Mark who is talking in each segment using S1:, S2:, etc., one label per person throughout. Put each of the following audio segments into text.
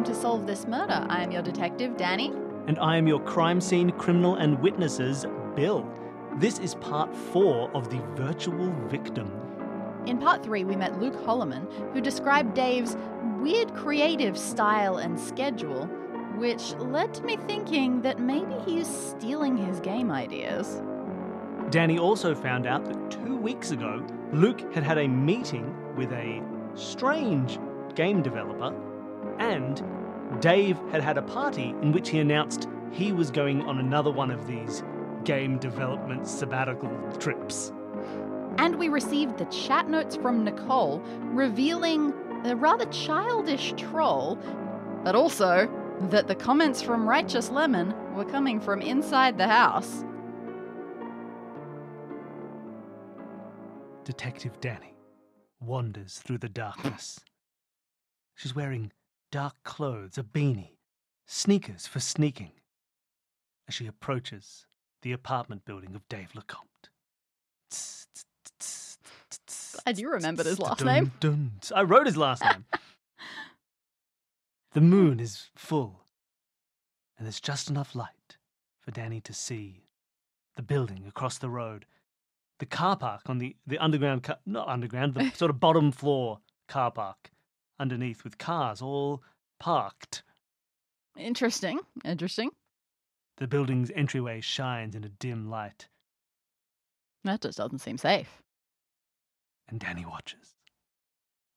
S1: welcome to Solve This Murder. I am your detective, Dani.
S2: And I am your crime scene criminal and witnesses, Bill. This is part four of the virtual victim.
S1: In part three, we met Luke Holloman, who described Dave's weird creative style and schedule, which led to me thinking that maybe he's stealing his game ideas.
S2: Dani also found out that two weeks ago, Luke had had a meeting with a strange game developer, and Dave had had a party in which he announced he was going on another one of these game development sabbatical trips.
S1: And we received the chat notes from Nicole revealing a rather childish troll, but also that the comments from Righteous Lemon were coming from inside the house.
S2: Detective Dani wanders through the darkness. She's wearing dark clothes, a beanie, sneakers for sneaking, as she approaches the apartment building of Dave Lecomte.
S1: Glad you remembered his last name.
S2: Dun, dun. I wrote his last name. the moon is full, and there's just enough light for Dani to see the building across the road, the car park on the, the underground, car, not underground, the sort of bottom floor car park underneath with cars all parked.
S1: Interesting. Interesting.
S2: The building's entryway shines in a dim light,
S1: That just doesn't seem safe.
S2: and Dani watches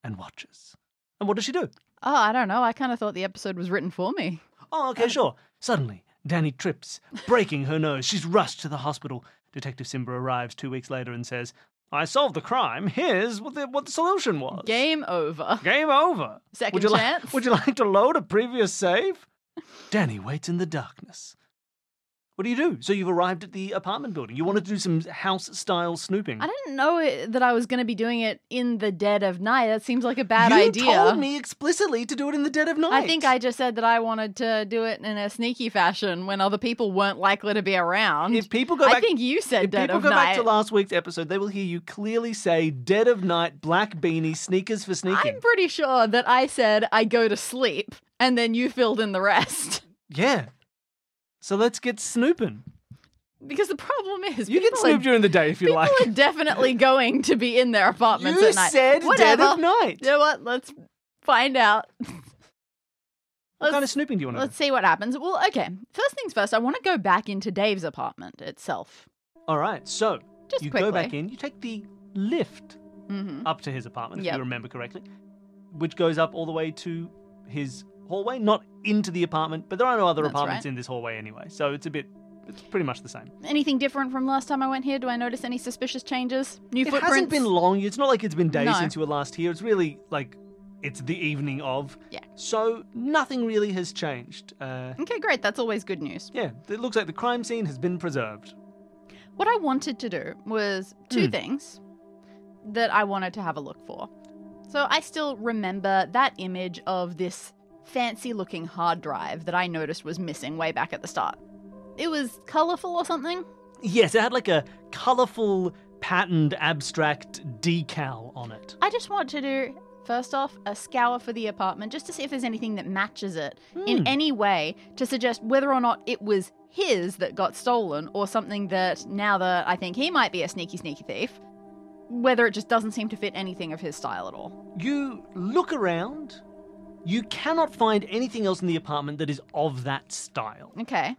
S2: and watches. And what does she do?
S1: Oh, I don't know. I kind of thought the episode was written for me.
S2: Oh, okay, um, sure. Suddenly, Dani trips, breaking her nose. She's rushed to the hospital. Detective Simba arrives two weeks later and says, I solved the crime. Here's what the, what the solution was.
S1: Game over.
S2: Game over.
S1: Second
S2: would you
S1: chance.
S2: Like, would you like to load a previous save? Dani waits in the darkness. What do you do? So you've arrived at the apartment building. You wanted to do some house-style snooping.
S1: I didn't know that I was going to be doing it in the dead of night. That seems like a bad
S2: you
S1: idea.
S2: You told me explicitly to do it in the dead of night.
S1: I think I just said that I wanted to do it in a sneaky fashion when other people weren't likely to be around.
S2: If people go back, I
S1: think you said dead of night.
S2: if people go back to last week's episode, they will hear you clearly say "dead of night, black beanie, sneakers for sneaking."
S1: I'm pretty sure that I said I go to sleep, and then you filled in the rest.
S2: Yeah. So let's get snooping.
S1: Because the problem is,
S2: You can snoop
S1: are,
S2: during the day if you
S1: people
S2: like.
S1: are definitely going to be in their apartments
S2: You
S1: at night.
S2: said
S1: Whatever.
S2: dead of night.
S1: You know what? Let's find out.
S2: What kind of snooping do you want to
S1: let's see what happens. Well, okay. First things first, I want to go back into Dave's apartment itself.
S2: All right. So
S1: Just
S2: you
S1: quickly.
S2: go back in. You take the lift
S1: hmm
S2: up to his apartment, if
S1: Yep.
S2: you remember correctly, which goes up all the way to his hallway, not into the apartment. But there are no other
S1: That's
S2: apartments
S1: right.
S2: in this hallway anyway, so it's a bit. It's pretty much the same.
S1: Anything different from last time I went here? Do I notice any suspicious changes? New
S2: It
S1: footprints?
S2: hasn't been long. It's not like it's been days
S1: No.
S2: since you were last here. It's really like it's the evening of.
S1: Yeah.
S2: So nothing really has changed. Uh,
S1: Okay, great. That's always good news.
S2: yeah, it looks like the crime scene has been preserved.
S1: What I wanted to do was two
S2: Hmm.
S1: things that I wanted to have a look for. So I still remember that image of this fancy looking hard drive that I noticed was missing way back at the start. It was colorful or something.
S2: Yes, it had like a colourful, patterned, abstract decal on it.
S1: I just want to do, first off, a scour for the apartment just to see if there's anything that matches it in
S2: Hmm.
S1: any way to suggest whether or not it was his that got stolen or something that now that I think he might be a sneaky, sneaky thief, whether it just doesn't seem to fit anything of his style at all.
S2: You look around. You cannot find anything else in the apartment that is of that style.
S1: Okay.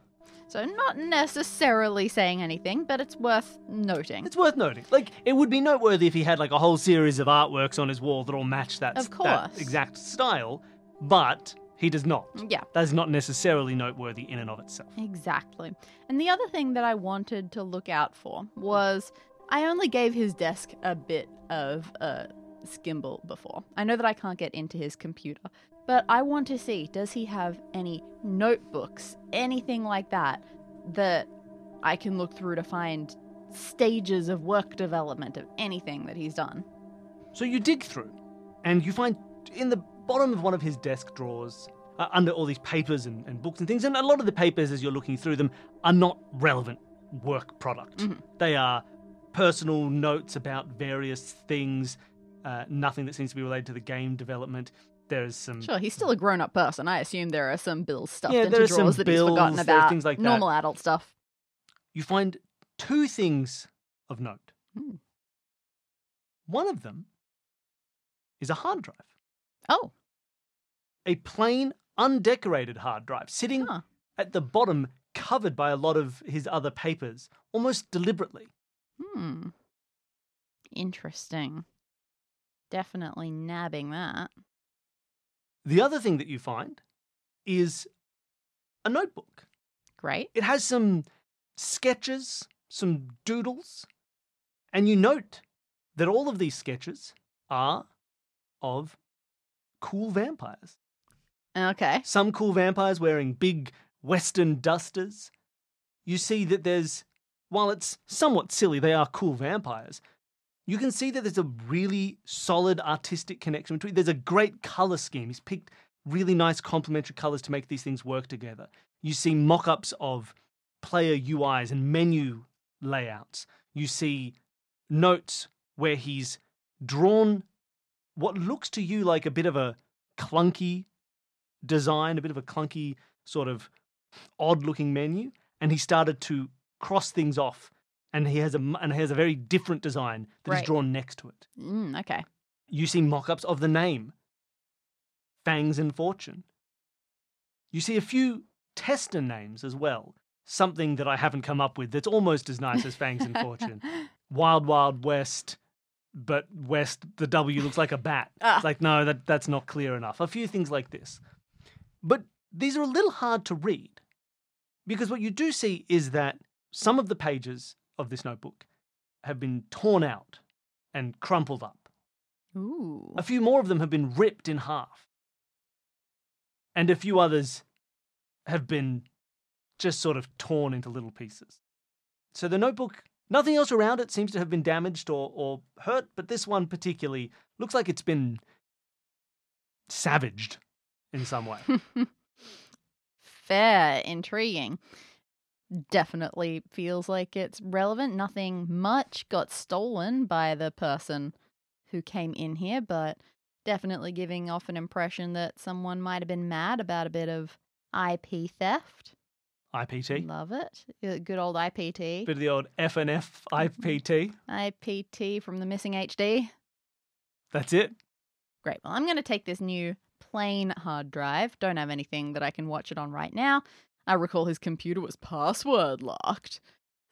S1: So, not necessarily saying anything, but it's worth noting.
S2: It's worth noting. Like, it would be noteworthy if he had like a whole series of artworks on his wall that all match that,
S1: Of
S2: that
S1: course.
S2: exact style, but he does not.
S1: Yeah.
S2: That is not necessarily noteworthy in and of itself.
S1: Exactly. And the other thing that I wanted to look out for was I only gave his desk a bit of a skimble before. I know that I can't get into his computer, but I want to see does he have any notebooks, anything like that, that I can look through to find stages of work development of anything that he's done.
S2: So you dig through, and you find in the bottom of one of his desk drawers, uh, under all these papers and, and books and things, and a lot of the papers, as you're looking through them, are not relevant work product. They are personal notes about various things, uh, nothing that seems to be related to the game development. There's some
S1: Sure, he's still a grown up person. I assume there are some bills stuffed
S2: Yeah,
S1: into drawers that he's forgotten
S2: bills, there are
S1: about.
S2: things like that.
S1: normal adult stuff.
S2: you find two things of note.
S1: Hmm.
S2: One of them is a hard drive,
S1: Oh,
S2: a plain, undecorated hard drive, sitting
S1: huh.
S2: at the bottom, covered by a lot of his other papers, almost deliberately.
S1: Hmm. Interesting. Definitely nabbing that.
S2: The other thing that you find is a notebook.
S1: Great.
S2: It has some sketches, some doodles, and you note that all of these sketches are of cool vampires.
S1: Okay.
S2: Some cool vampires wearing big western dusters. You see that there's, while it's somewhat silly, they are cool vampires. You can see that there's a really solid artistic connection between. There's a great color scheme. He's picked really nice complementary colors to make these things work together. You see mock ups of player UIs and menu layouts. You see notes where he's drawn what looks to you like a bit of a clunky design, a bit of a clunky sort of odd looking menu, and he started to cross things off. And he has a and he has a very different design that is
S1: Right.
S2: drawn next to it.
S1: Mm, okay.
S2: You see mock-ups of the name, Fangs and Fortune. You see a few tester names as well. Something that I haven't come up with that's almost as nice as Fangs and Fortune. Wild Wild West, but West the W looks like a bat.
S1: Ah.
S2: It's like no, that that's not clear enough. A few things like this. But these are a little hard to read because what you do see is that some of the pages of this notebook have been torn out and crumpled up.
S1: Ooh.
S2: A few more of them have been ripped in half. And a few others have been just sort of torn into little pieces. So the notebook, nothing else around it seems to have been damaged or, or hurt, but this one particularly looks like it's been savaged in some way.
S1: Fair. Intriguing. Definitely feels like it's relevant. Nothing much got stolen by the person who came in here, but definitely giving off an impression that someone might have been mad about a bit of IP theft.
S2: IPT.
S1: Love it. Good old IPT.
S2: Bit of the old FNF mm-hmm. IPT.
S1: IPT from the missing HD.
S2: That's it.
S1: Great. Well, I'm going to take this new plain hard drive. Don't have anything that I can watch it on right now. I recall his computer was password locked.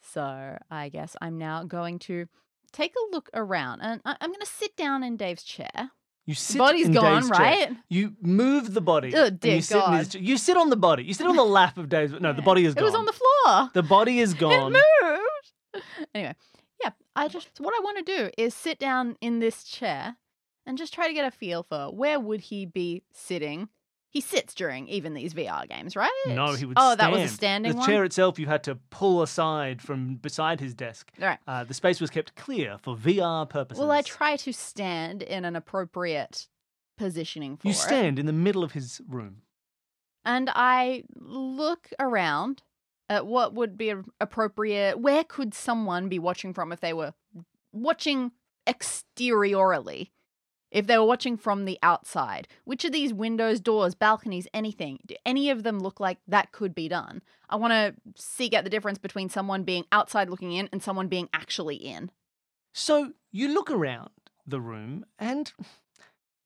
S1: So I guess I'm now going to take a look around and I- I'm going to sit down in Dave's chair.
S2: You sit
S1: Body's
S2: in
S1: gone,
S2: Dave's chair.
S1: right?
S2: You move the body.
S1: Oh,
S2: and
S1: dear
S2: you sit in his
S1: God.
S2: chair. You sit on the body. You sit on the lap of Dave's. No, the body is gone.
S1: It was on the floor.
S2: The body is gone.
S1: It moved. Anyway, yeah, I just what I want to do is sit down in this chair and just try to get a feel for where would he be sitting. He sits during even these VR games, right?
S2: No, he would
S1: Oh,
S2: stand.
S1: that was a standing
S2: The
S1: one.
S2: chair itself you had to pull aside from beside his desk.
S1: Right.
S2: Uh, the space was kept clear for VR purposes.
S1: Well, I try to stand in an appropriate positioning for
S2: You
S1: it.
S2: stand in the middle of his room.
S1: and I look around at what would be appropriate. Where could someone be watching from if they were watching exteriorly? If they were watching from the outside, which of these windows, doors, balconies, anything, do any of them look like that could be done? I want to seek out the difference between someone being outside looking in and someone being actually in.
S2: So you look around the room and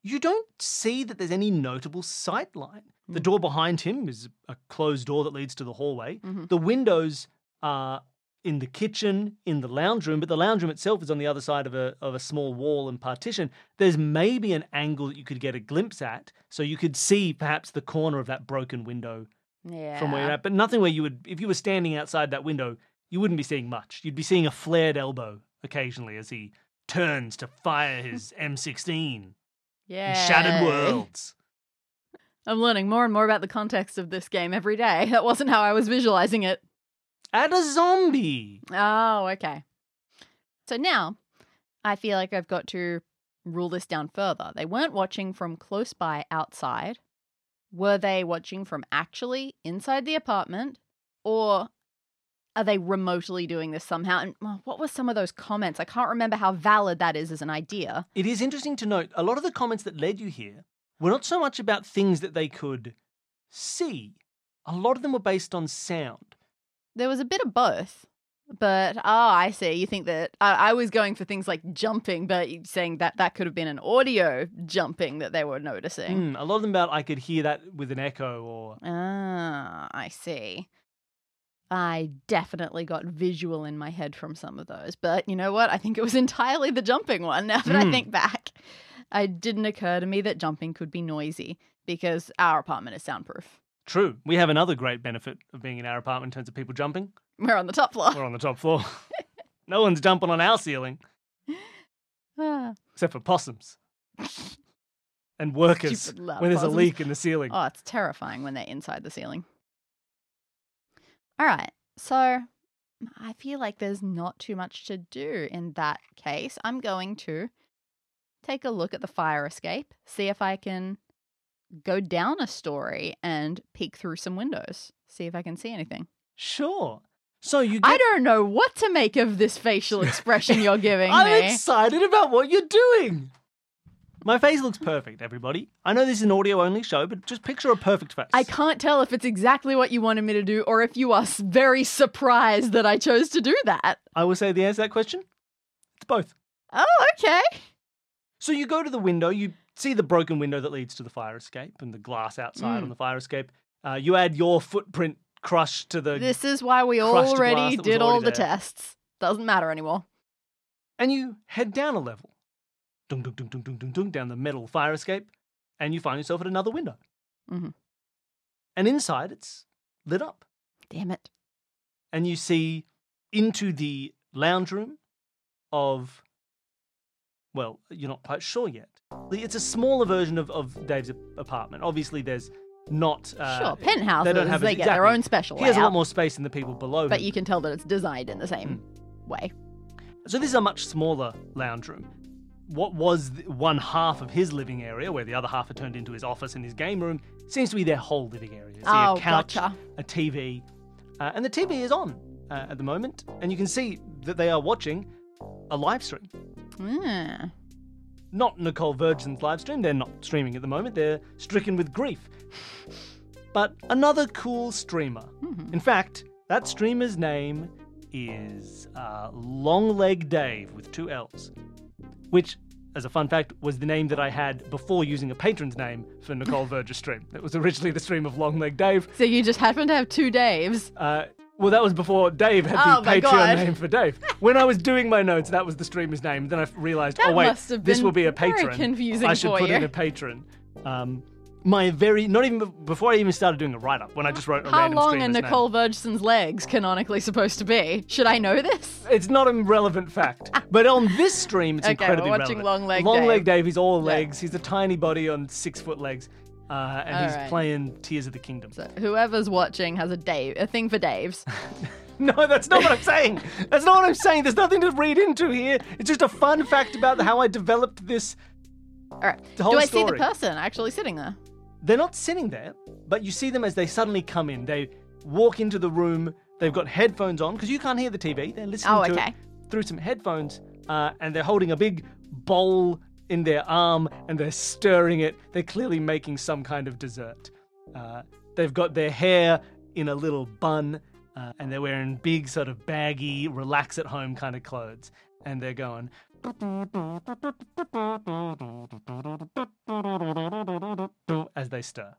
S2: you don't see that there's any notable sight line. The
S1: Mm.
S2: door behind him is a closed door that leads to the hallway.
S1: Mhm.
S2: The windows are in the kitchen, in the lounge room, but the lounge room itself is on the other side of a of a small wall and partition. There's maybe an angle that you could get a glimpse at, so you could see perhaps the corner of that broken window
S1: Yeah.
S2: from where you're at, but nothing where you would if you were standing outside that window, you wouldn't be seeing much. You'd be seeing a flared elbow occasionally as he turns to fire his M16
S1: Yeah.
S2: Shattered Worlds.
S1: I'm learning more and more about the context of this game every day. That wasn't how I was visualizing it.
S2: At a zombie.
S1: Oh, okay. So now I feel like I've got to rule this down further. They weren't watching from close by outside. Were they watching from actually inside the apartment? Or are they remotely doing this somehow? And what were some of those comments? I can't remember how valid that is as an idea.
S2: It is interesting to note a lot of the comments that led you here were not so much about things that they could see. A lot of them were based on sound.
S1: There was a bit of both. But oh, I see. You think that I, I was going for things like jumping, but you're saying that that could have been an audio jumping that they were noticing.
S2: Mm, a lot of them about I could hear that with an echo or
S1: Ah, I see. I definitely got visual in my head from some of those, but you know what? I think it was entirely the jumping one. Now that I
S2: Mm.
S1: think back, it didn't occur to me that jumping could be noisy because our apartment is soundproof.
S2: True. We have another great benefit of being in our apartment in terms of people jumping.
S1: We're on the top floor.
S2: We're on the top floor. no one's jumping on our ceiling except for possums and workers when there's a leak in the ceiling.
S1: Oh, it's terrifying when they're inside the ceiling. All right. So I feel like there's not too much to do in that case. I'm going to take a look at the fire escape, see if I can go down a story and peek through some windows, see if I can see anything.
S2: Sure. So you
S1: I don't know what to make of this facial expression you're giving
S2: I'm
S1: me.
S2: excited about what you're doing. My face looks perfect, everybody. I know this is an audio only show, but just picture a perfect face.
S1: I can't tell if it's exactly what you wanted me to do or if you are very surprised that I chose to do that.
S2: I will say the answer to that question. It's both.
S1: Oh, okay.
S2: So you go to the window, you see the broken window that leads to the fire escape and the glass outside
S1: Mm.
S2: on the fire escape. Uh, you add your footprint crushed to the.
S1: This is why we already did all the
S2: there.
S1: tests. Doesn't matter anymore.
S2: and you head down a level. Dung, dung, dung, dung, dung, dung, dung, down the metal fire escape, and you find yourself at another window.
S1: Mhm.
S2: And inside, it's lit up.
S1: Damn it.
S2: and you see into the lounge room of well you're not quite sure yet it's a smaller version of, of dave's apartment obviously there's not uh,
S1: sure, penthouses,
S2: they
S1: they,
S2: don't have as-
S1: get their own special
S2: he has a lot more space than the people below
S1: but
S2: him
S1: you can tell that it's designed in the same
S2: Hmm.
S1: way.
S2: so this is a much smaller lounge room what was one half of his living area where the other half had turned into his office and his game room seems to be their whole living area you see
S1: Oh,
S2: a couch
S1: gotcha.
S2: a TV, uh, and the TV is on uh, at the moment, and you can see that they are watching a live stream.
S1: Hmm.
S2: Not Nicole Virgin's live stream, they're not streaming at the moment, they're stricken with grief. But another cool streamer.
S1: Mhm.
S2: In fact, that streamer's name is uh, Longleg Dave with two L's, which, as a fun fact, was the name that I had before using a patron's name for Nicole Virgin's stream. That was originally the stream of Longleg Dave.
S1: So you just happen to have two Daves.
S2: Uh, well, that was before Dave had
S1: Oh
S2: the Patreon
S1: God.
S2: name for Dave. When I was doing my notes, that was the streamer's name. Then I realized,
S1: That
S2: oh wait, this will be a
S1: very
S2: patron.
S1: confusing
S2: I should put in a patron. Um, my very not even before I even started doing a write up when I just wrote a
S1: How long are
S2: streamer's name.
S1: Nicole Virgison's legs canonically supposed to be? Should I know this?
S2: It's not a relevant fact, but on this stream, it's
S1: Okay, we're
S2: incredibly
S1: watching
S2: relevant.
S1: Long Leg
S2: Long
S1: Dave.
S2: Leg Dave. He's all
S1: Yeah.
S2: legs. He's a tiny body on six foot legs, uh, and he's
S1: Alright.
S2: playing Tears of the Kingdom.
S1: So whoever's watching has a Dave, a thing for Daves.
S2: No, that's not what I'm saying. That's not what I'm saying. There's nothing to read into here. It's just a fun fact about how I developed this.
S1: All right.
S2: Whole
S1: Do I see the person actually sitting there?
S2: They're not sitting there, but you see them as they suddenly come in. They walk into the room. They've got headphones on because you can't hear the TV. They're listening
S1: Oh,
S2: to it through some headphones, uh, and they're holding a big bowl in their arm and they're stirring it. They're clearly making some kind of dessert. Uh, they've got their hair in a little bun, uh, and they're wearing big, sort of baggy, relax at home kind of clothes. And they're going. As they stir.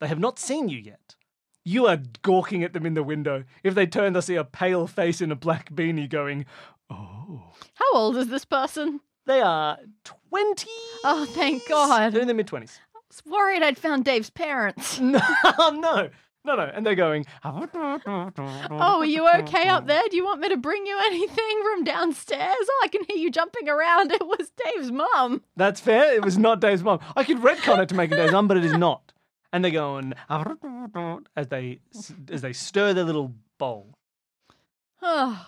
S2: They have not seen you yet. You are gawking at them in the window. If they turn, they'll see a pale face in a black beanie going, Oh.
S1: How old is this person?
S2: They are 20.
S1: Oh, thank God.
S2: They're in their mid 20s.
S1: I was worried I'd found Dave's parents.
S2: No, no, no, no. And they're going,
S1: Oh, are you okay up there? Do you want me to bring you anything from downstairs? Oh, I can hear you jumping around. It was Dave's mum.
S2: That's fair. It was not Dave's mom. I could retcon it to make it Dave's mom, but it is not. And they're going as they as they stir their little bowl.
S1: Oh,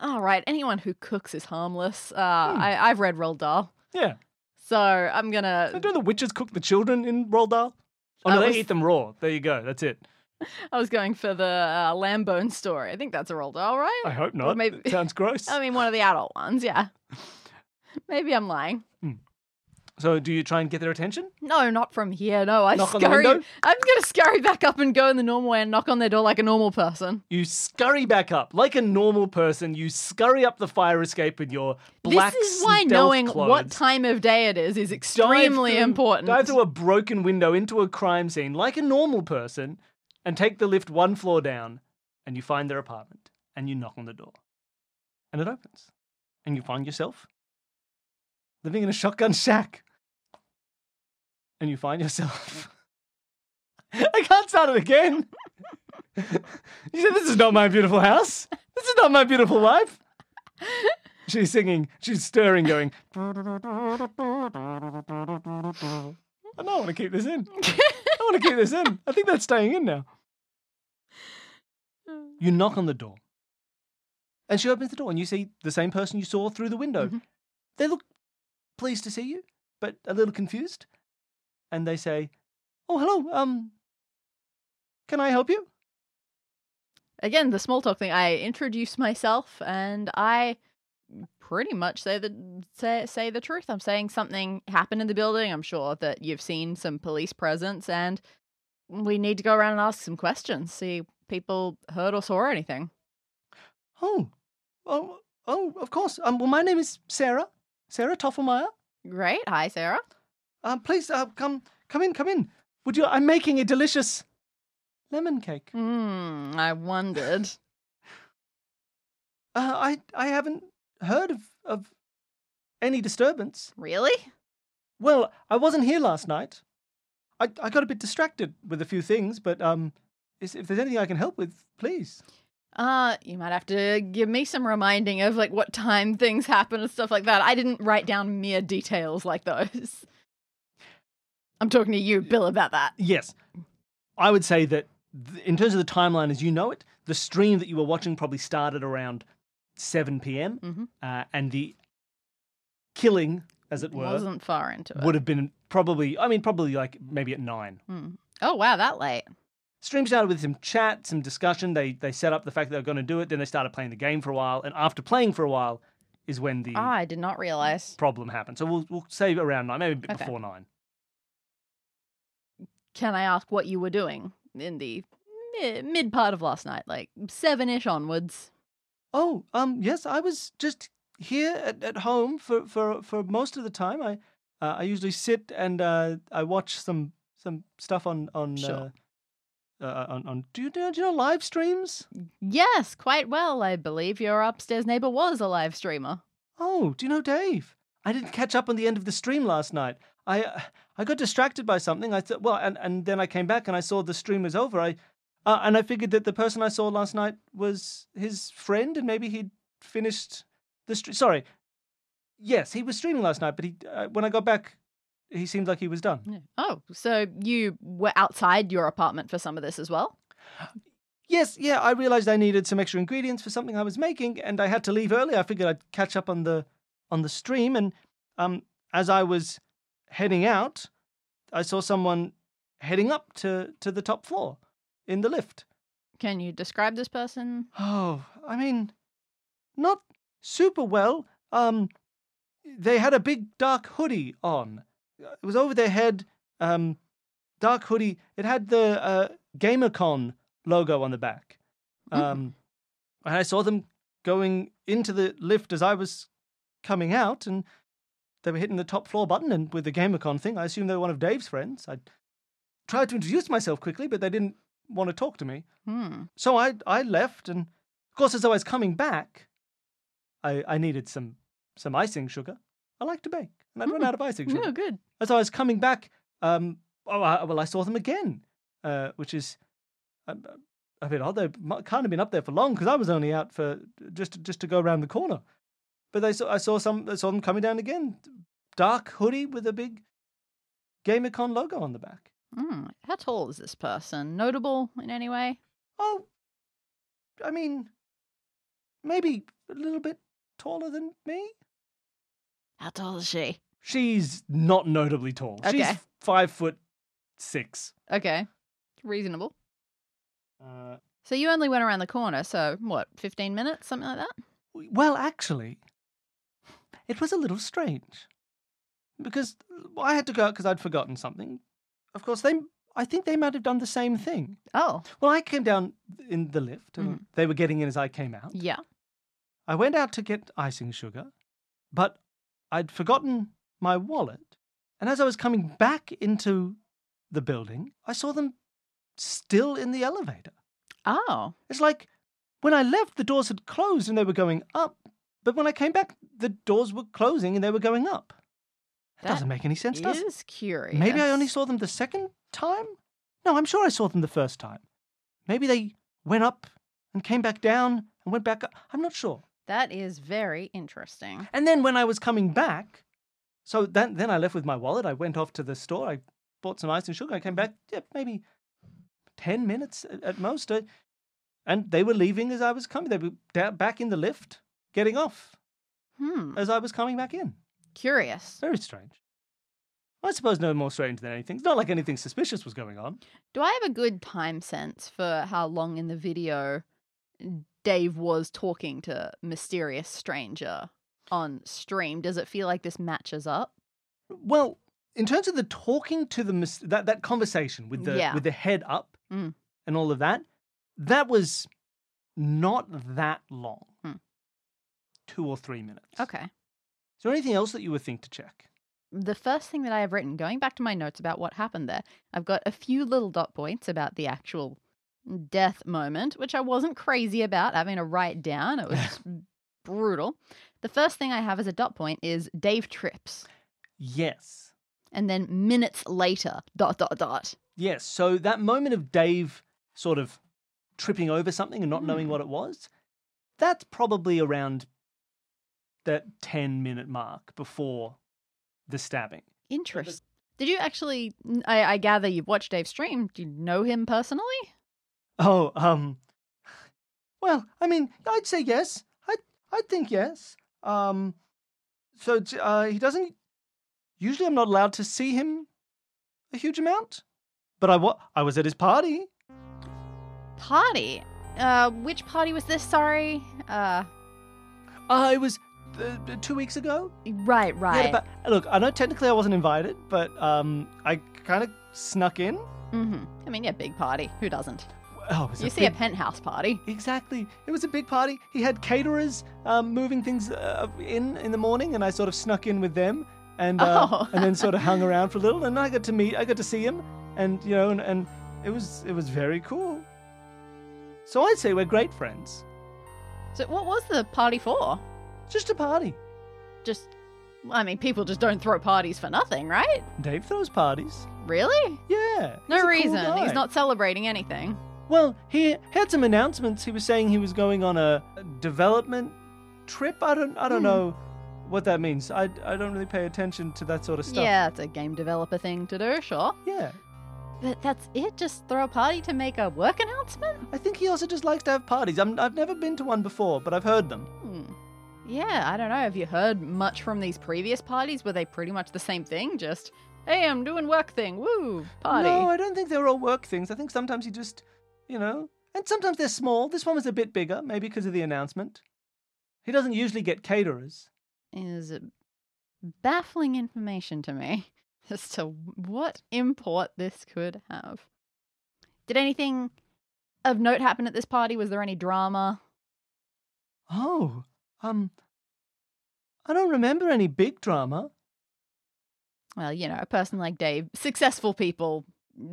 S1: All right. Anyone who cooks is harmless. Uh,
S2: Hmm.
S1: I, I've read Roald Dahl,
S2: Yeah.
S1: so I'm gonna.
S2: Don't the witches cook the children in Roald Dahl? Oh no,
S1: Uh,
S2: they eat them raw. There you go. That's it.
S1: I was going for the uh, Lambone story. I think that's a Roald Dahl, right?
S2: I hope
S1: Or
S2: not.
S1: maybe-
S2: It sounds gross.
S1: I mean, one of the adult ones. Yeah. Maybe I'm lying.
S2: So do you try and get their attention?
S1: No, not from here. No, I
S2: Knock
S1: scurry. I'm gonna scurry back up and go in the normal way and knock on their door like a normal person.
S2: You scurry back up like a normal person. You scurry up the fire escape in your black
S1: this is why knowing
S2: clothes.
S1: what time of day it is is
S2: Dive
S1: extremely
S2: through-
S1: important.
S2: Dive through a broken window into a crime scene like a normal person and take the lift one floor down and you find their apartment and you knock on the door. And it opens. And you find yourself living in a shotgun shack. And you find yourself. I can't start it again. you said, This is not my beautiful house. This is not my beautiful wife. She's singing, she's stirring, going. I don't want to keep this in. I want to keep this in. I think that's staying in now. You knock on the door. And she opens the door, and you see the same person you saw through the window.
S1: Mhm.
S2: They look pleased to see you, but a little confused. And they say, Oh, hello. Um, can I help you?
S1: Again, the small talk thing. I introduce myself and I pretty much say the say say the truth. I'm saying something happened in the building. I'm sure that you've seen some police presence and we need to go around and ask some questions, see if people heard or saw anything.
S2: Oh, oh, oh, of course. Um, well, my name is Sarah. Sarah Toffelmeyer.
S1: Great. Hi, Sarah.
S2: Um, please, uh, come, come in, come in. Would you? I'm making a delicious lemon cake.
S1: Hmm, I wondered.
S2: Uh, I, I haven't heard of of any disturbance.
S1: really?
S2: Well, I wasn't here last night. I, I got a bit distracted with a few things, but um, is, if there's anything I can help with, please.
S1: Uh, you might have to give me some reminding of like what time things happen and stuff like that. I didn't write down mere details like those. I'm talking to you, Bill, about that.
S2: Yes, I would say that th- in terms of the timeline as you know it, the stream that you were watching probably started around 7 p.m.
S1: Mhm.
S2: Uh, and the killing, as it were,
S1: Wasn't far into it.
S2: would have been probably, I mean, probably like maybe at nine.
S1: Hmm. Oh wow, that late.
S2: Stream started with some chat, some discussion. They they set up the fact that they were going to do it. Then they started playing the game for a while, and after playing for a while, is when the
S1: Ah, I did not realize.
S2: problem happened. So we'll we'll say around nine, maybe a bit
S1: Okay.
S2: before nine.
S1: Can I ask what you were doing in the mi- mid part of last night, like seven ish onwards?
S2: Oh, um, yes, I was just here at, at home for, for for most of the time. I uh, I usually sit and uh, I watch some some stuff on on
S1: Sure.
S2: uh, uh, on on. Do you, do you know live streams?
S1: Yes, quite well. I believe your upstairs neighbor was a live streamer.
S2: Oh, do you know Dave? I didn't catch up on the end of the stream last night. I uh, I got distracted by something. I thought, well, and, and then I came back and I saw the stream was over. I uh, and I figured that the person I saw last night was his friend, and maybe he'd finished the stream. Sorry, yes, he was streaming last night, but he uh, when I got back, he seemed like he was done.
S1: Yeah. Oh, so you were outside your apartment for some of this as well?
S2: Yes, yeah, I realized I needed some extra ingredients for something I was making, and I had to leave early. I figured I'd catch up on the on the stream, and um, as I was heading out, I saw someone heading up to to the top floor in the lift.
S1: Can you describe this person?
S2: Oh, I mean, not super well. Um, they had a big dark hoodie on. It was over their head. Um, dark hoodie. It had the uh, GamerCon logo on the back.
S1: Mm.
S2: Um, and I saw them going into the lift as I was coming out, and they were hitting the top floor button. And with the GamerCon thing, I assumed they were one of Dave's friends. I tried to introduce myself quickly, but they didn't want to talk to me.
S1: Hmm.
S2: So I I left, and of course, as I was coming back, I I needed some some icing sugar. I like to bake, and I'd run
S1: Mm.
S2: out of icing sugar.
S1: No, good.
S2: As I was coming back, um, oh, I, well, I saw them again, uh, which is a, a bit odd. They can't have been up there for long because I was only out for just just to go around the corner. But they saw I saw some I saw them coming down again, dark hoodie with a big GamerCon logo on the back.
S1: Hmm. How tall is this person? Notable in any way?
S2: Oh, I mean, maybe a little bit taller than me.
S1: How tall is she?
S2: She's not notably tall. She's
S1: Okay.
S2: five foot six.
S1: Okay. Reasonable.
S2: Uh,
S1: So you only went around the corner, so what, 15 minutes, something like that?
S2: well, actually, it was a little strange. because I had to go out because I'd forgotten something. Of course, they. I think they might have done the same thing.
S1: Oh,
S2: Well, I came down in the lift, and
S1: Mhm.
S2: they were getting in as I came out.
S1: yeah.
S2: I went out to get icing sugar, but I'd forgotten my wallet. And as I was coming back into the building, I saw them still in the elevator.
S1: Oh,
S2: It's like when I left, the doors had closed and they were going up. But when I came back, the doors were closing and they were going up. That,
S1: That
S2: doesn't make any sense, does it?
S1: is curious.
S2: Maybe I only saw them the second time? No, I'm sure I saw them the first time. Maybe they went up and came back down and went back up. I'm not sure.
S1: That is very interesting.
S2: And then when I was coming back, so then then I left with my wallet. I went off to the store. I bought some ice and sugar. I came back, yeah, maybe ten minutes at, at most. And they were leaving as I was coming. They were back in the lift, getting off
S1: Hmm.
S2: as I was coming back in.
S1: Curious.
S2: Very strange. I suppose no more strange than anything. It's not like anything suspicious was going on.
S1: Do I have a good time sense for how long in the video Dave was talking to mysterious stranger on stream? Does it feel like this matches up?
S2: Well, in terms of the talking to the mis- that that conversation with the
S1: Yeah.
S2: with the head up
S1: Mm.
S2: and all of that, that was not that long. Two or three minutes.
S1: Okay.
S2: Is there anything else that you would think to check?
S1: The first thing that I have written, going back to my notes about what happened there, I've got a few little dot points about the actual death moment, which I wasn't crazy about having to write down. It was brutal. The first thing I have as a dot point is Dave trips.
S2: Yes.
S1: And then minutes later, dot, dot, dot.
S2: Yes. So that moment of Dave sort of tripping over something and not knowing
S1: Hmm.
S2: what it was, that's probably around that 10 minute mark before the stabbing.
S1: Interesting. Did you actually? I, I gather you've watched Dave stream. Do you know him personally?
S2: Oh, um, well, I mean, I'd say yes. I, I'd think yes. Um, so uh, he doesn't. Usually, I'm not allowed to see him a huge amount, but I wa- I was at his party.
S1: Party. Uh, which party was this? Sorry. Uh,
S2: Uh, it was uh, two weeks ago.
S1: right,
S2: He had a
S1: right.
S2: look, I know technically I wasn't invited, but um, I kind of snuck in.
S1: hmm I mean, yeah, big party. Who doesn't?
S2: Oh, it was
S1: You
S2: a
S1: see
S2: big,
S1: a penthouse party.
S2: Exactly. It was a big party. He had caterers um, moving things uh, in in the morning, and I sort of snuck in with them, and uh,
S1: Oh.
S2: and then sort of hung around for a little, and I got to meet, I got to see him, and you know, and, and it was it was very cool. So I'd say we're great friends.
S1: So, what was the party for?
S2: Just a party.
S1: Just, I mean, people just don't throw parties for nothing, right?
S2: Dave throws parties.
S1: Really?
S2: Yeah.
S1: No
S2: he's cool
S1: reason.
S2: guy.
S1: He's not celebrating anything.
S2: Well, he had some announcements. He was saying he was going on a development trip. I don't I don't
S1: Hmm.
S2: know what that means. I, I don't really pay attention to that sort of stuff.
S1: Yeah, it's a game developer thing to do, sure.
S2: Yeah.
S1: But that's it? Just throw a party to make a work announcement?
S2: I think he also just likes to have parties. I'm, I've never been to one before, but I've heard them.
S1: Hmm. Yeah, I don't know. Have you heard much from these previous parties? Were they pretty much the same thing? Just, hey, I'm doing work thing. Woo, party.
S2: No, I don't think they're all work things. I think sometimes you just, you know, and sometimes they're small. This one was a bit bigger, maybe because of the announcement. He doesn't usually get caterers.
S1: Is baffling information to me as to what import this could have. Did anything of note happen at this party? Was there any drama?
S2: Oh, um, I don't remember any big drama.
S1: Well, you know, a person like Dave, successful people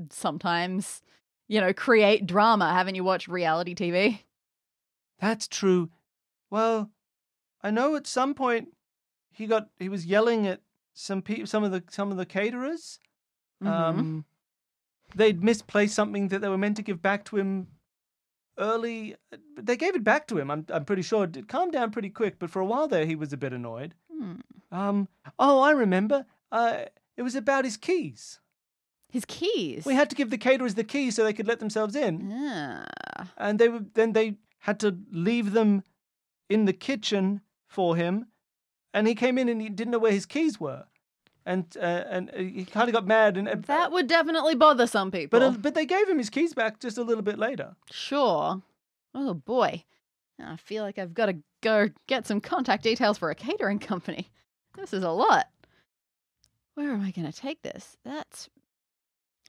S1: sometimes, you know, create drama. Haven't you watched reality TV?
S2: That's true. Well, I know at some point he got he was yelling at some people, some of the some of the caterers.
S1: Mhm.
S2: Um, they'd misplaced something that they were meant to give back to him early. They gave it back to him. I'm I'm pretty sure. It calmed down pretty quick, but for a while there he was a bit annoyed.
S1: Hmm.
S2: Um. Oh, I remember. Uh, it was about his keys.
S1: His keys.
S2: We had to give the caterers the keys so they could let themselves in,
S1: yeah.
S2: and they were then they had to leave them in the kitchen for him, and he came in and he didn't know where his keys were, and uh, and uh, he kind of got mad and uh,
S1: That would definitely bother some people.
S2: But uh, but they gave him his keys back just a little bit later.
S1: Sure. Oh boy. I feel like I've got to go get some contact details for a catering company. This is a lot. where am I going to take this? That's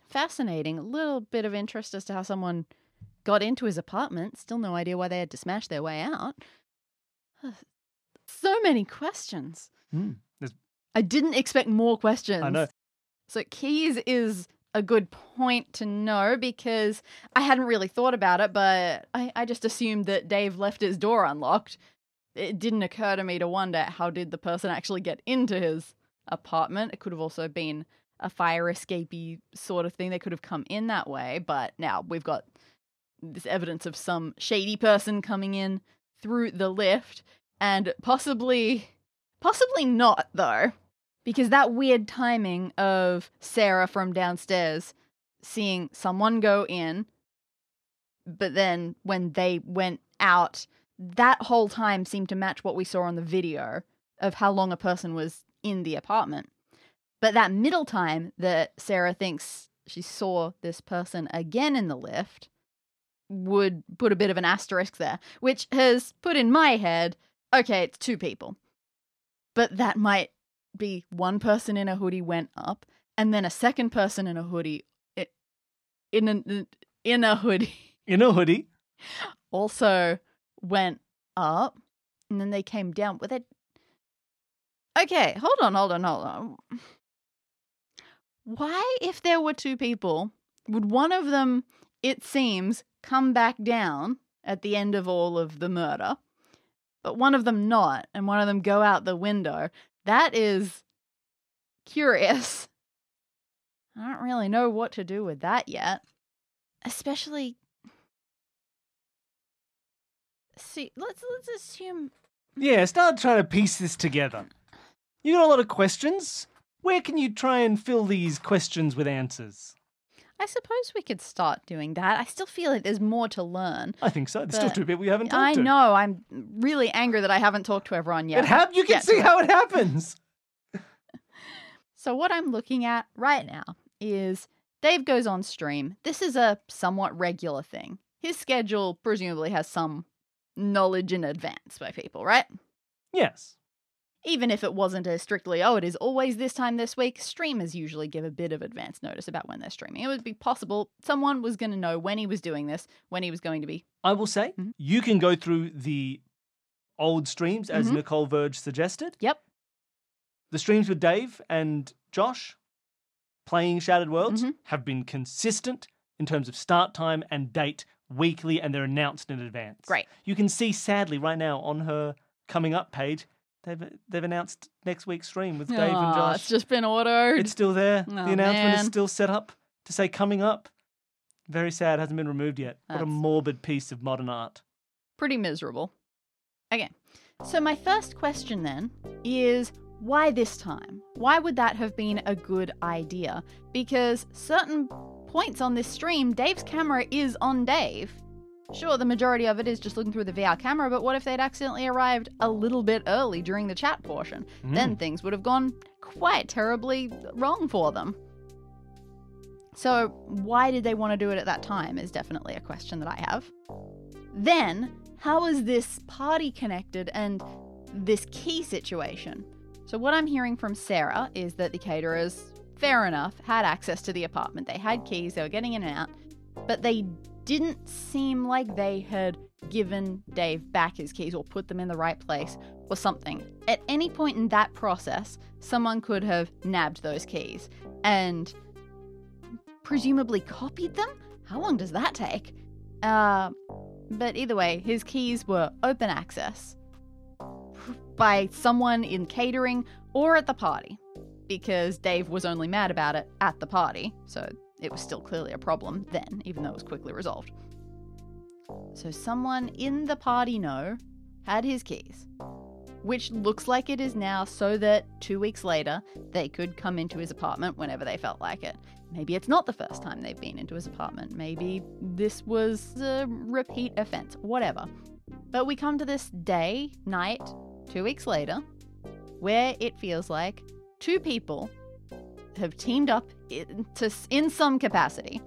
S1: fascinating. A little bit of interest as to how someone got into his apartment. Still no idea why they had to smash their way out. So many questions.
S2: Hmm, there's-
S1: I didn't expect more questions.
S2: I know.
S1: So keys is a good point to know because I hadn't really thought about it, but I, I just assumed that Dave left his door unlocked. It didn't occur to me to wonder how did the person actually get into his apartment. It could have also been a fire escapey sort of thing. They could have come in that way, but now we've got this evidence of some shady person coming in through the lift and possibly possibly not though because that weird timing of Sarah from downstairs seeing someone go in, but then when they went out, that whole time seemed to match what we saw on the video of how long a person was in the apartment. But that middle time that Sarah thinks she saw this person again in the lift would put a bit of an asterisk there, which has put in my head okay, it's two people. But that might be one person in a hoodie went up, and then a second person in a hoodie in a in a hoodie
S2: In a hoodie.
S1: also went up, and then they came down with it. Okay, hold on, hold on, hold on. Why, if there were two people, would one of them, it seems, come back down at the end of all of the murder, but one of them not, and one of them go out the window? That is curious. I don't really know what to do with that yet. Especially See, let's let's assume
S2: Yeah, mm-hmm. start trying to piece this together. You got a lot of questions. Where can you try and fill these questions with answers?
S1: I suppose we could start doing that. I still feel like there's more to learn.
S2: I think so. There's still two people we haven't talked to.
S1: I
S2: to.
S1: know. I'm really angry that I haven't talked to everyone yet.
S2: It hap- you can see how it happens.
S1: So what I'm looking at right now is Dave goes on stream. This is a somewhat regular thing. His schedule presumably has some knowledge in advance by people, right?
S2: Yes.
S1: Even if it wasn't as strictly, oh, it is always this time this week, streamers usually give a bit of advance notice about when they're streaming. It would be possible someone was going to know when he was doing this, when he was going to be.
S2: I will say,
S1: Mhm.
S2: you can go through the old streams as
S1: Mhm.
S2: Nicole Verge suggested.
S1: Yep.
S2: The streams with Dave and Josh playing Shattered Worlds
S1: Mhm.
S2: have been consistent in terms of start time and date weekly, and they're announced in advance.
S1: Great.
S2: You can see, sadly, right now on her coming up page, they've they've announced next week's stream with Dave and
S1: Aw,
S2: Josh.
S1: It's just been ordered.
S2: It's still there.
S1: Oh,
S2: the announcement is still set up to say coming up. Very sad, hasn't been removed yet. What a morbid piece of modern art.
S1: pretty miserable. Okay, so my first question then is why this time? Why would that have been a good idea? Because certain points on this stream, Dave's camera is on Dave. Sure, the majority of it is just looking through the VR camera, but what if they'd accidentally arrived a little bit early during the chat portion? Hmm. Then things would have gone quite terribly wrong for them. So, why did they want to do it at that time is definitely a question that I have. Then, how is this party connected and this key situation? So, what I'm hearing from Sarah is that the caterers, fair enough, had access to the apartment. They had keys, they were getting in and out, but they didn't seem like they had given Dave back his keys or put them in the right place or something. At any point in that process, someone could have nabbed those keys and presumably copied them. How long does that take? Uh, but either way, his keys were open access by someone in catering or at the party because Dave was only mad about it at the party, so it was still clearly a problem then, even though it was quickly resolved. So someone in the party know had his keys, which looks like it is now so that two weeks later they could come into his apartment whenever they felt like it. Maybe it's not the first time they've been into his apartment. Maybe this was a repeat offense, whatever. But we come to this day, night, two weeks later, where it feels like two people have teamed up in, to, in some capacity.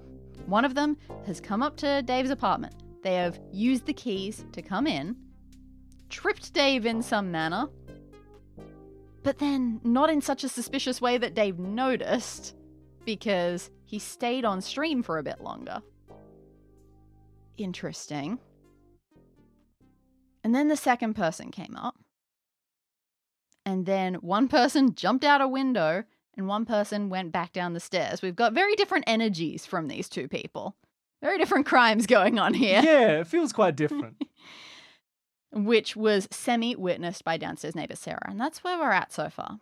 S1: One of them has come up to Dave's apartment. They have used the keys to come in, tripped Dave in some manner, But then, not in such a suspicious way that Dave noticed, because he stayed on stream for a bit longer. Interesting. And then the second person came up. And then one person jumped out a window and one person went back down the stairs. We've got very different energies from these two people. Very different crimes going on here.
S2: Yeah, it feels quite different.
S1: which was semi witnessed by downstairs neighbor Sarah. And that's where we're at so far.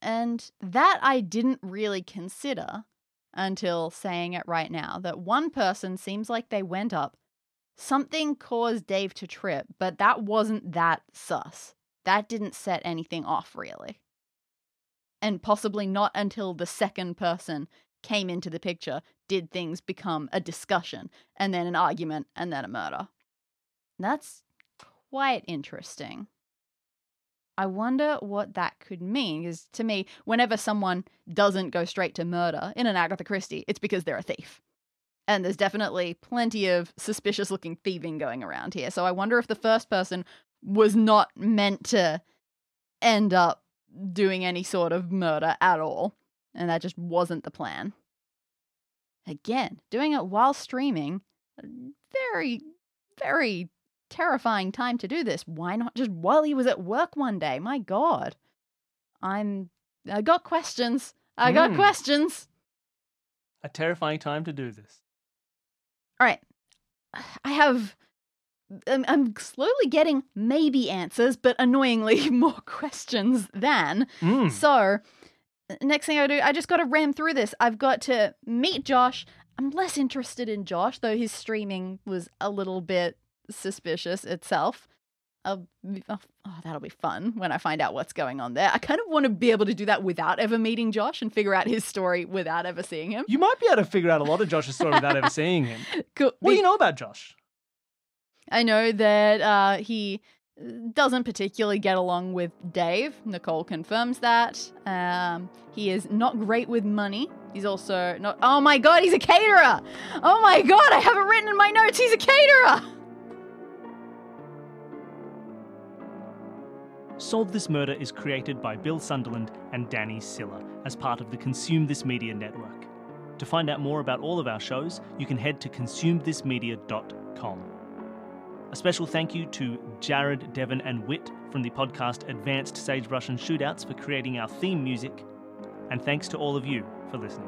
S1: And that I didn't really consider until saying it right now that one person seems like they went up. Something caused Dave to trip, but that wasn't that sus. That didn't set anything off, really. And possibly not until the second person came into the picture did things become a discussion, and then an argument, and then a murder. That's quite interesting. I wonder what that could mean. Because to me, whenever someone doesn't go straight to murder in an Agatha Christie, it's because they're a thief. And there's definitely plenty of suspicious looking thieving going around here. So I wonder if the first person was not meant to end up doing any sort of murder at all. And that just wasn't the plan. Again, doing it while streaming, very, very terrifying time to do this. Why not just while he was at work one day? My God. I'm. I got questions. I got
S2: Mm.
S1: questions.
S2: A terrifying time to do this.
S1: All right. I have. I'm, I'm slowly getting maybe answers, but annoyingly more questions than.
S2: Mm.
S1: So, next thing I do, I just got to ram through this. I've got to meet Josh. I'm less interested in Josh, though his streaming was a little bit suspicious itself. I'll oh, oh, that'll be fun when I find out what's going on there. I kind of want to be able to do that without ever meeting Josh and figure out his story without ever seeing him.
S2: You might be able to figure out a lot of Josh's story without ever seeing him.
S1: Cool.
S2: What do you know about Josh?
S1: I know that uh, he doesn't particularly get along with Dave. Nicole confirms that. Um, he is not great with money. He's also not. Oh my god, he's a caterer! Oh my god, I have it written in my notes. He's a caterer!
S2: Solve This Murder is created by Bill Sunderland and Dani Siller as part of the Consume This Media network. To find out more about all of our shows, you can head to consumethismedia.com. A special thank you to Jared, Devin, and Whitt from the podcast Advanced Sagebrush and Shootouts for creating our theme music, and thanks to all of you for listening.